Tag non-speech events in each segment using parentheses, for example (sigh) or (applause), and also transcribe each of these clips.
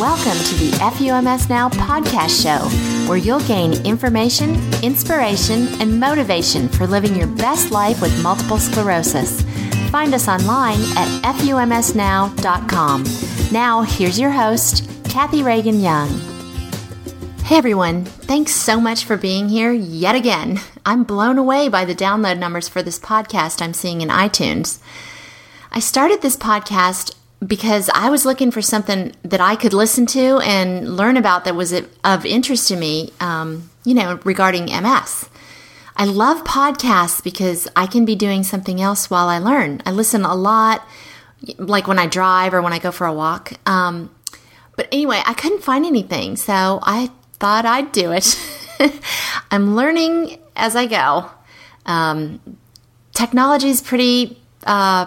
Welcome to the FUMS Now podcast show, where you'll gain information, inspiration, and motivation for living your best life with multiple sclerosis. Find us online at FUMSnow.com. Now, here's your host, Kathy Reagan Young. Hey everyone, thanks so much for being here yet again. I'm blown away by the download numbers for this podcast I'm seeing in iTunes. I started this podcast because I was looking for something that I could listen to and learn about that was of interest to me, um, you know, regarding MS. I love podcasts because I can be doing something else while I learn. I listen a lot, like when I drive or when I go for a walk. Um, but anyway, I couldn't find anything, so I thought I'd do it. (laughs) I'm learning as I go. Um, technology is pretty uh,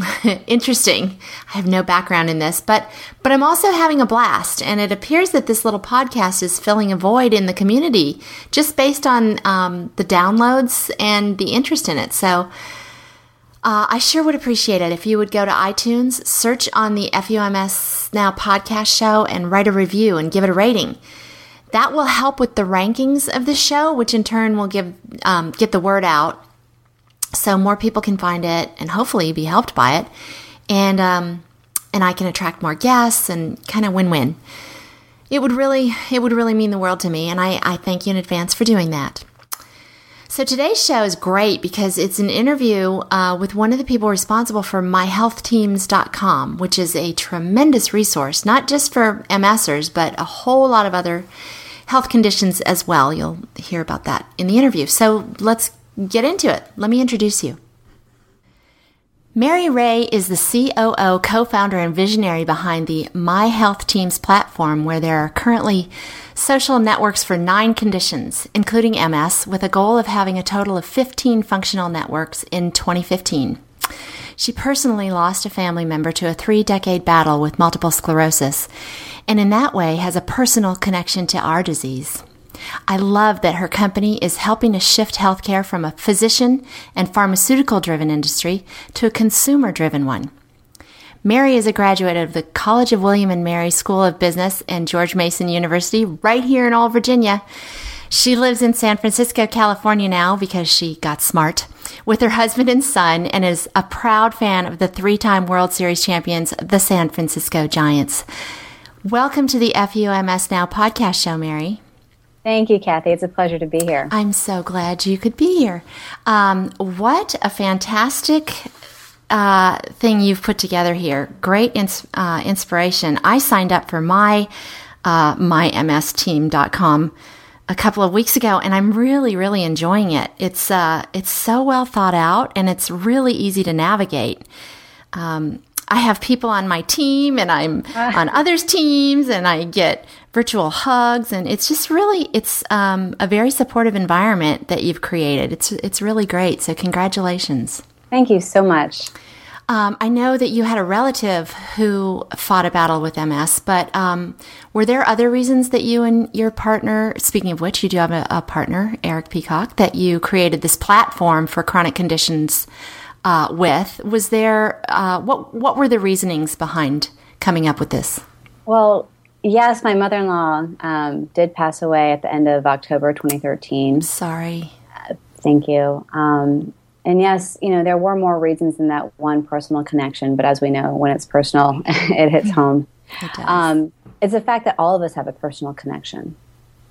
(laughs) interesting. I have no background in this, but but I'm also having a blast, and it appears that this little podcast is filling a void in the community just based on um, the downloads and the interest in it. So. Uh, I sure would appreciate it if you would go to iTunes, search on the FUMS Now podcast show, and write a review and give it a rating. That will help with the rankings of the show, which in turn will give um, get the word out so more people can find it and hopefully be helped by it. And um, and i can attract more guests and kind of win-win. It would really it would really mean the world to me and i, I thank you in advance for doing that. So today's show is great because it's an interview uh, with one of the people responsible for myhealthteams.com which is a tremendous resource not just for msers but a whole lot of other health conditions as well. You'll hear about that in the interview. So let's get into it. Let me introduce you. Mary Rhee is the COO, co founder, and visionary behind the My Health Teams platform, where there are currently social networks for nine conditions, including MS, with a goal of having a total of 15 functional networks in 2015. She personally lost a family member to a three decade battle with multiple sclerosis, and in that way has a personal connection to our disease. I love that her company is helping to shift healthcare from a physician and pharmaceutical driven industry to a consumer driven one. Mary is a graduate of the College of William and Mary School of Business and George Mason University right here in Old Virginia. She lives in San Francisco, California now because she got smart with her husband and son and is a proud fan of the three time World Series champions, the San Francisco Giants. Welcome to the FUMS Now podcast show, Mary. Thank you, Kathy. It's a pleasure to be here. I'm so glad you could be here. Um, what a fantastic uh, thing you've put together here. Great ins- uh, inspiration. I signed up for my uh, mymsteam.com a couple of weeks ago, and I'm really, really enjoying it. It's uh, it's so well thought out, and it's really easy to navigate. Um, I have people on my team, and I'm on others' teams, and I get virtual hugs, and it's just really it's um, a very supportive environment that you've created. It's it's really great. So congratulations. Thank you so much. Um, I know that you had a relative who fought a battle with MS, but um, were there other reasons that you and your partner, speaking of which, you do have a, a partner, Eric Peacock, that you created this platform for chronic conditions uh, with? Was there uh, what what were the reasonings behind coming up with this? Well, Yes, my mother in law um, did pass away at the end of October 2013. Sorry. Uh, thank you. Um, and yes, you know, there were more reasons than that one personal connection, but as we know, when it's personal, (laughs) it hits home. It um, it's the fact that all of us have a personal connection.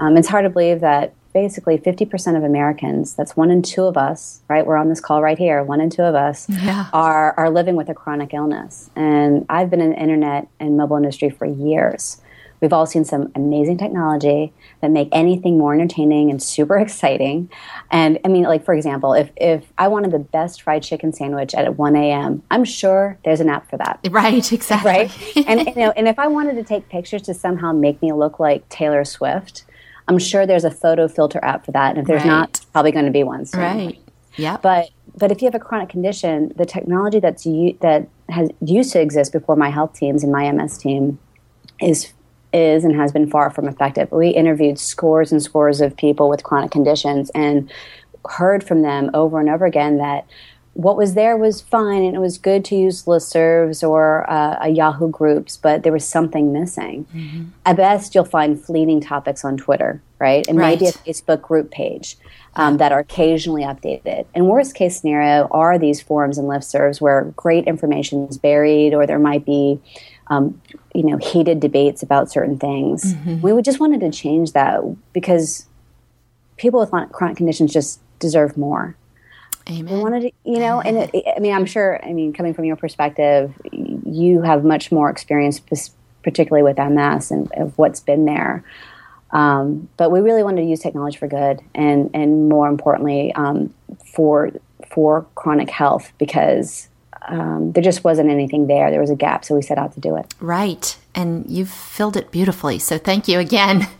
Um, it's hard to believe that basically 50% of Americans, that's one in two of us, right? We're on this call right here, one in two of us (laughs) yeah. are, are living with a chronic illness. And I've been in the internet and mobile industry for years. We've all seen some amazing technology that make anything more entertaining and super (laughs) exciting. And I mean, like for example, if if I wanted the best fried chicken sandwich at 1 a.m., I'm sure there's an app for that. (laughs) Right, exactly. Right, and you know, and if I wanted to take pictures to somehow make me look like Taylor Swift, I'm sure there's a photo filter app for that. And if there's right. not, probably going to be one. Soon. Right. Yeah. But but if you have a chronic condition, the technology that's u- that has used to exist before my health teams and my MS team is is and has been far from effective. We interviewed scores and scores of people with chronic conditions and heard from them over and over again that what was there was fine and it was good to use listservs or uh, a Yahoo groups, but there was something missing. Mm-hmm. At best, you'll find fleeting topics on Twitter, right? And right. maybe a Facebook group page um, that are occasionally updated. And worst case scenario are these forums and listservs where great information is buried or there might be um, you know heated debates about certain things. Mm-hmm. We would just wanted to change that because people with chronic conditions just deserve more. Amen. We wanted to, you know, and it, I mean, I'm sure. I mean, coming from your perspective, you have much more experience, particularly with MS and of what's been there. Um, but we really wanted to use technology for good, and and more importantly, um, for for chronic health because um, there just wasn't anything there. There was a gap, so we set out to do it. Right, and you've filled it beautifully. So thank you again. (laughs)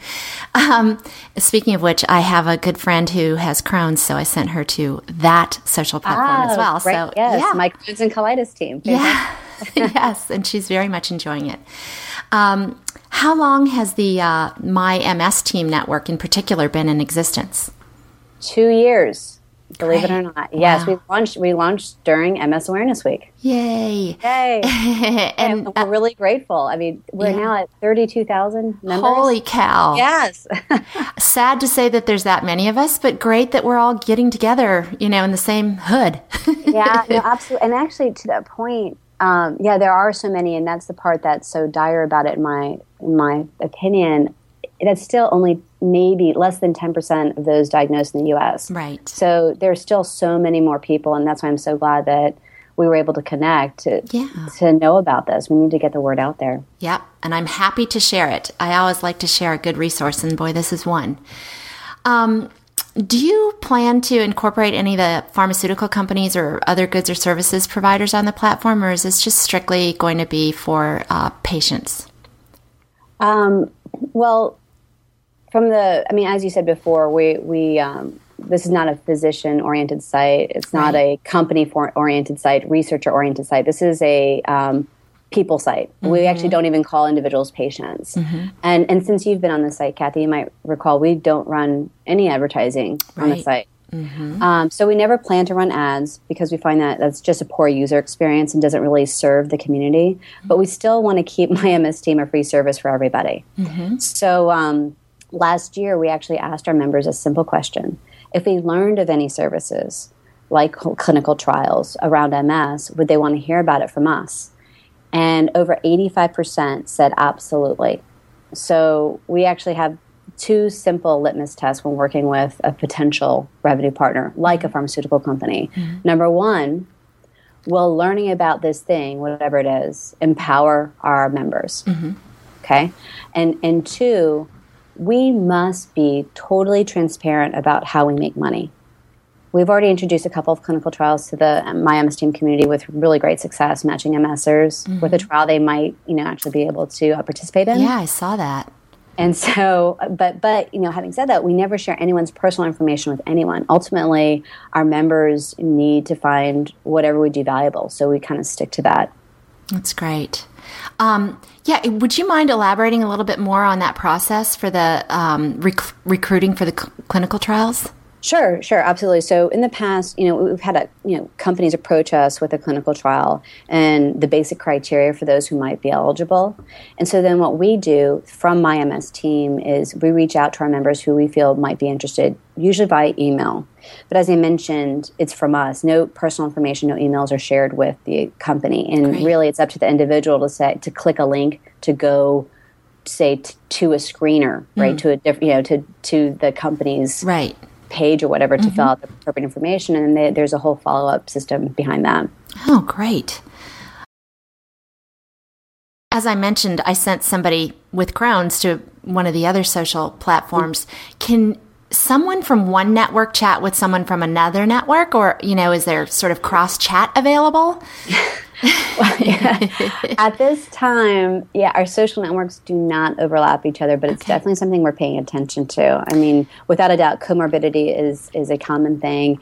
Um, speaking of which, I have a good friend who has Crohn's, so I sent her to that social platform ah, as well. Right, so yes, yeah. my Crohn's and colitis team. Yeah, (laughs) yes, and she's very much enjoying it. Um, how long has the uh, My MS Team network in particular been in existence? Two years. Believe Great. it or not, yes, wow. we launched. We launched during MS Awareness Week. Yay! Yay! (laughs) and, we're uh, really grateful. I mean, we're yeah. now at thirty-two thousand members. Holy cow! Yes. (laughs) Sad to say that there's that many of us, but great that we're all getting together. You know, in the same hood. yeah, no, (laughs) absolutely. And actually, to that point, um, yeah, there are so many, and that's the part that's so dire about it. In my in my opinion, that's still only maybe less than 10% of those diagnosed in the US. Right. So there's still so many more people, and that's why I'm so glad that we were able to connect to, yeah. to know about this. We need to get the word out there. Yep. And I'm happy to share it. I always like to share a good resource, and boy, this is one. Um, do you plan to incorporate any of the pharmaceutical companies or other goods or services providers on the platform, or is this just strictly going to be for uh, patients? Um, well, from the, I mean, as you said before, we we um, this is not a physician oriented site. It's not right. a company oriented site, researcher oriented site. This is a um, people site. Mm-hmm. We actually don't even call individuals patients. Mm-hmm. And and since you've been on the site, Kathy, you might recall we don't run any advertising right. on the site. Mm-hmm. Um, so we never plan to run ads because we find that that's just a poor user experience and doesn't really serve the community. But we still want to keep (laughs) my MS team a free service for everybody. Mm-hmm. So um, last year, we actually asked our members a simple question. If we learned of any services, like clinical trials around MS, would they want to hear about it from us? And over 85% said absolutely. So we actually have two simple litmus tests when working with a potential revenue partner, like a pharmaceutical company. Mm-hmm. Number one, will learning about this thing, whatever it is, empower our members? Mm-hmm. Okay. And, and two, we must be totally transparent about how we make money. We've already introduced a couple of clinical trials to the My MS team community with really great success, matching MSers mm-hmm. with a trial they might, you know, actually be able to uh, participate in. Yeah, I saw that. And so, but but you know, having said that, we never share anyone's personal information with anyone. Ultimately, our members need to find whatever we do valuable, so we kind of stick to that. That's great. Um, yeah, would you mind elaborating a little bit more on that process for the um, rec- recruiting for the cl- clinical trials? Sure, sure, absolutely. So in the past, you know, we've had a, you know companies approach us with a clinical trial and the basic criteria for those who might be eligible. And so then what we do from my MS team is we reach out to our members who we feel might be interested, usually via email. But as I mentioned, it's from us. No personal information, no emails are shared with the company, and Great. really, it's up to the individual to say to click a link to go say t- to a screener, right? Mm. To a different, you know, to to the company's right page or whatever to mm-hmm. fill out the appropriate information, and they, there's a whole follow up system behind that. Oh, great. As I mentioned, I sent somebody with Crohn's to one of the other social platforms. Can someone from one network chat with someone from another network, or you know, is there sort of cross chat available? (laughs) well, (laughs) yeah. At this time, yeah, our social networks do not overlap each other, but it's okay. definitely something we're paying attention to. I mean, without a doubt, comorbidity is is a common thing.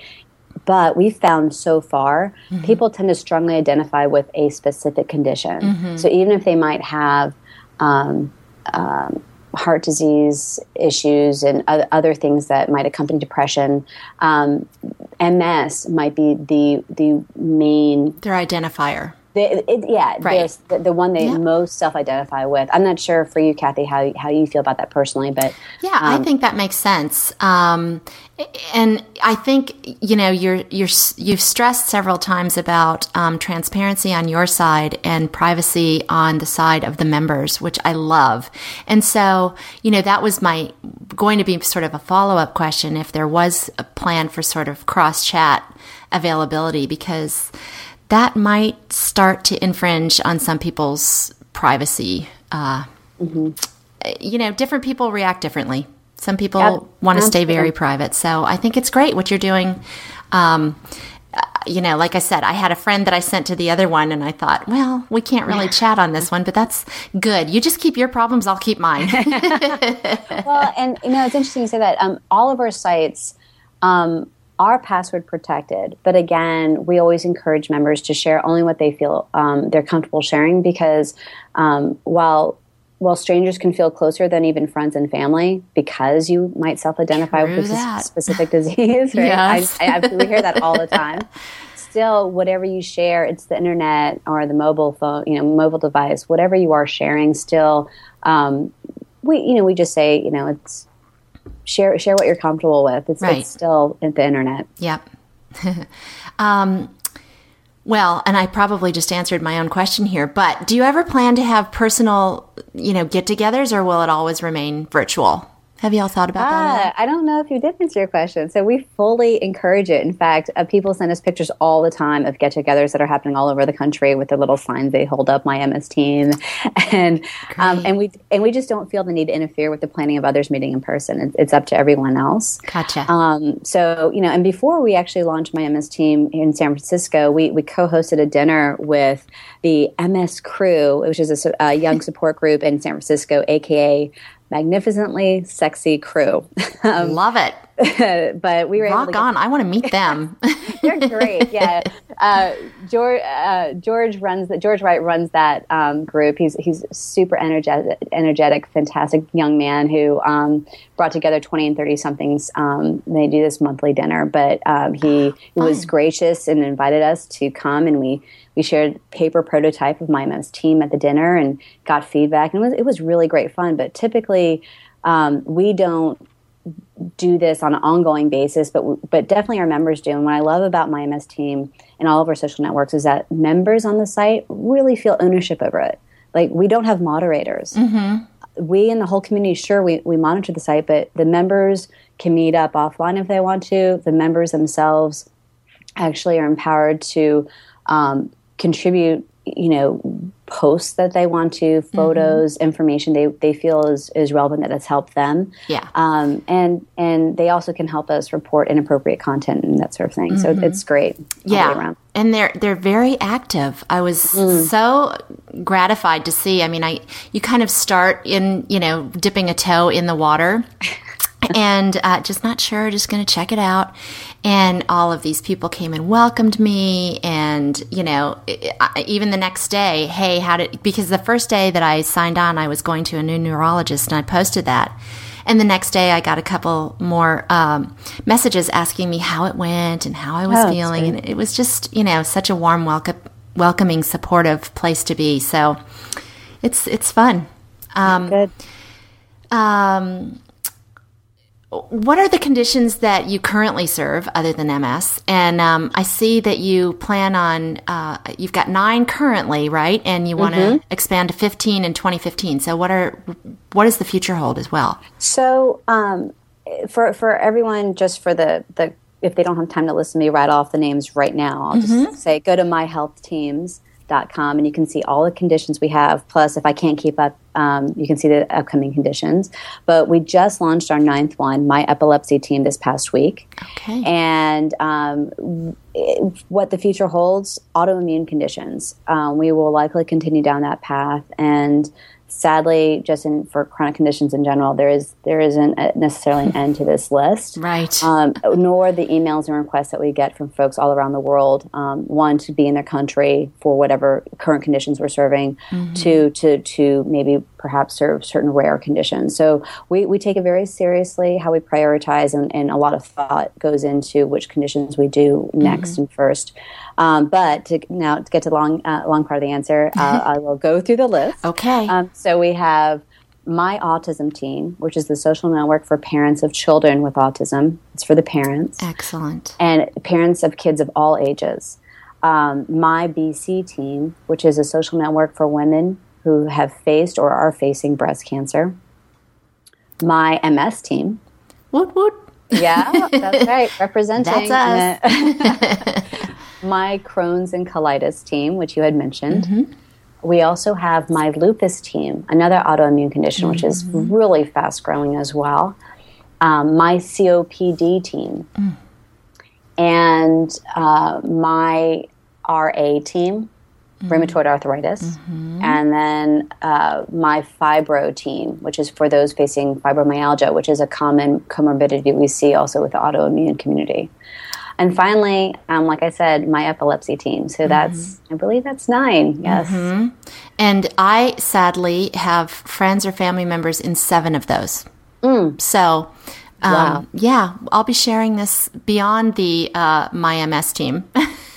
But we've found so far, mm-hmm. people tend to strongly identify with a specific condition. Mm-hmm. So even if they might have um, um, heart disease issues and other things that might accompany depression. Um, MS might be the the main their identifier. It, yeah, right. the, the, one they yeah. most self-identify with. I'm not sure for you, Kathy, how how you feel about that personally, but yeah, um, I think that makes sense. Um, and I think you know you're you're you've stressed several times about um, transparency on your side and privacy on the side of the members, which I love. And so you know that was my going to be sort of a follow up question if there was a plan for sort of cross chat availability because that might start to infringe on some people's privacy. Uh, mm-hmm. You know, different people react differently. Some people yep. want to stay very private. So I think it's great what you're doing. Um, uh, you know, like I said, I had a friend that I sent to the other one, and I thought, well, we can't really chat on this one, but that's good. You just keep your problems, I'll keep mine. (laughs) well, and you know, it's interesting you say that. Um, all of our sites um, are password protected, but again, we always encourage members to share only what they feel um, they're comfortable sharing because um, while while strangers can feel closer than even friends and family because you might self-identify True with a specific (laughs) disease, right? Yes. I, I, we hear that all the (laughs) time. Still, whatever you share, it's the internet or the mobile phone, you know, mobile device, whatever you are sharing. Still, um, we, you know, we just say, you know, it's share share what you're comfortable with. It's, right. it's still at the internet. Yep. (laughs) um, well, and I probably just answered my own question here, but do you ever plan to have personal, you know, get-togethers, or will it always remain virtual? Have you all thought about ah, that? I don't know if you did answer your question. So we fully encourage it. In fact, uh, people send us pictures all the time of get-togethers that are happening all over the country with the little signs they hold up. My MS team, (laughs) and um, and we and we just don't feel the need to interfere with the planning of others meeting in person. It's, it's up to everyone else. Gotcha. Um, so you know, and before we actually launched my MS team in San Francisco, we we co-hosted a dinner with the MS Crew, which is a, a young support group in San Francisco, aka magnificently sexy crew. (laughs) um, Love it. (laughs) but we were rock on. I want to meet (laughs) them. (laughs) They're great. Yeah, uh, George uh, George runs that. George Wright runs that um, group. He's he's super energetic, energetic, fantastic young man who um, brought together twenty and thirty somethings. Um, they do this monthly dinner, but um, he, (gasps) was gracious and invited us to come, and we we shared paper prototype of my MS team at the dinner and got feedback, and it was it was really great fun. But typically, um, we don't do this on an ongoing basis, but but definitely our members do. And what I love about my MS team and all of our social networks is that members on the site really feel ownership over it. Like we don't have moderators. Mm-hmm. We in the whole community, sure, we, we monitor the site, but the members can meet up offline if they want to. The members themselves actually are empowered to um, contribute you know posts that they want to photos mm-hmm. information they, they feel is, is relevant that has helped them yeah um, and and they also can help us report inappropriate content and that sort of thing mm-hmm. so it's great yeah and they're they're very active i was mm. so gratified to see i mean i you kind of start in you know dipping a toe in the water (laughs) and uh, just not sure, just going to check it out. And all of these people came and welcomed me. And, you know, even the next day, hey, how did, because the first day that I signed on, I was going to a new neurologist and I posted that. And the next day, I got a couple more um, messages asking me how it went and how I was oh, feeling. And it was just, you know, such a warm, welcome, welcoming, supportive place to be. So it's it's fun. Um, Good. Um, what are the conditions that you currently serve other than MS? And um, I see that you plan on, uh, you've got nine currently, right? And you want to mm-hmm. expand to 15 in 2015. So what are, what does the future hold as well? So um, for, for everyone, just for the, the, if they don't have time to listen to me write off the names right now, I'll mm-hmm. just say go to my health teams com, and you can see all the conditions we have. Plus, if I can't keep up, um, you can see the upcoming conditions. But we just launched our ninth one, my epilepsy team, this past week. Okay. And um, what the future holds, autoimmune conditions. Um, we will likely continue down that path. And sadly, just in for chronic conditions in general, there is there isn't necessarily an end to this (laughs) list, right? Um, nor the emails and requests that we get from folks all around the world. Um, one to be in their country for whatever current conditions we're serving, mm-hmm. to to to maybe perhaps serve certain rare conditions. So we, we take it very seriously how we prioritize, and, and a lot of thought goes into which conditions we do next mm-hmm. and first. Um, but to, now to get to the long uh, long part of the answer, uh, (laughs) I will go through the list. Okay. So we have my autism team, which is the social network for parents of children with autism. It's for the parents. Excellent. And parents of kids of all ages. Um, my BC team, which is a social network for women who have faced or are facing breast cancer. My MS team. Woot woot. Yeah, (laughs) that's right. Representing. That's us. (laughs) (laughs) my Crohn's and colitis team, which you had mentioned. Mm-hmm. We also have my lupus team, another autoimmune condition, mm-hmm. which is mm-hmm. really fast growing as well. Um, my COPD team, mm. and uh, my RA team, mm-hmm. rheumatoid arthritis, mm-hmm. and then uh, my fibro team, which is for those facing fibromyalgia, which is a common comorbidity we see also with the autoimmune community. And finally, um, like I said, my epilepsy team. So mm-hmm. that's, I believe that's nine. Yes. Mm-hmm. And I sadly have friends or family members in seven of those. Mm. So, um, wow. yeah, I'll be sharing this beyond the uh, my MS team.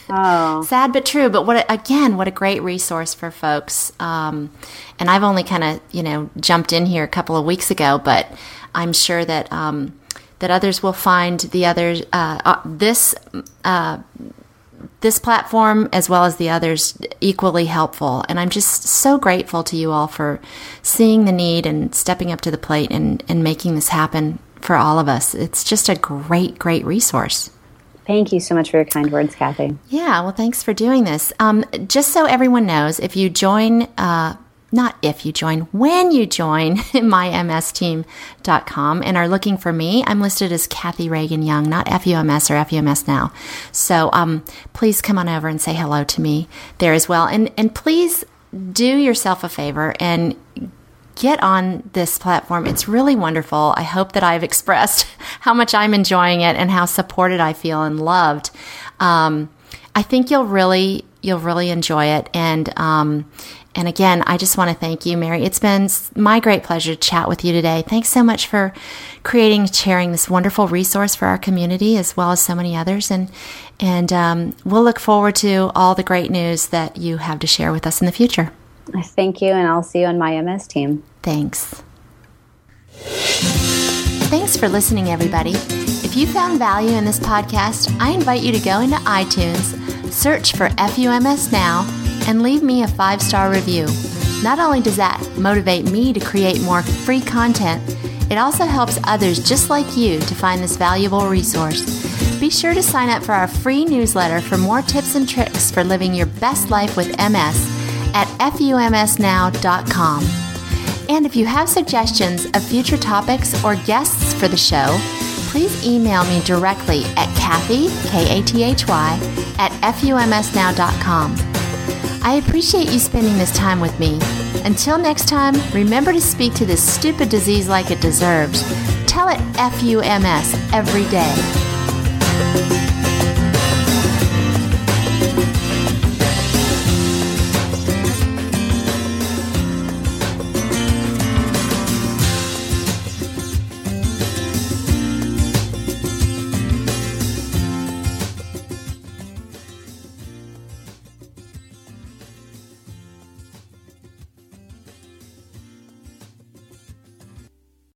Oh. (laughs) Sad but true. But what again? What a great resource for folks. Um, and I've only kind of you know jumped in here a couple of weeks ago, but I'm sure that um, that others will find the others uh, uh, this uh, this platform as well as the others equally helpful. And I'm just so grateful to you all for seeing the need and stepping up to the plate and, and making this happen for all of us. It's just a great, great resource. Thank you so much for your kind words, Kathy. Yeah, well, thanks for doing this. Um, just so everyone knows, if you join uh, not if you join, when you join (laughs) mymsteam.com and are looking for me, I'm listed as Kathy Reagan Young, not FUMS or FUMS now. So um, please come on over and say hello to me there as well. And, and please do yourself a favor and get on this platform. It's really wonderful. I hope that I've (laughs) expressed how much I'm enjoying it and how supported I feel and loved. Um, I think you'll really you'll really enjoy it and um, and again, I just want to thank you, Mary. It's been my great pleasure to chat with you today. Thanks so much for creating, and sharing this wonderful resource for our community as well as so many others. And and um, we'll look forward to all the great news that you have to share with us in the future. Thank you, and I'll see you on my MS team. Thanks. Thanks for listening, everybody. If you found value in this podcast, I invite you to go into iTunes, search for FUMS Now and leave me a five star review. Not only does that motivate me to create more free content, it also helps others just like you to find this valuable resource. Be sure to sign up for our free newsletter for more tips and tricks for living your best life with MS at FUMSnow.com. And if you have suggestions of future topics or guests for the show, please email me directly at Kathy, K A T H Y, at FUMSnow.com. I appreciate you spending this time with me. Until next time, remember to speak to this stupid disease like it deserves. Tell it FUMS every day.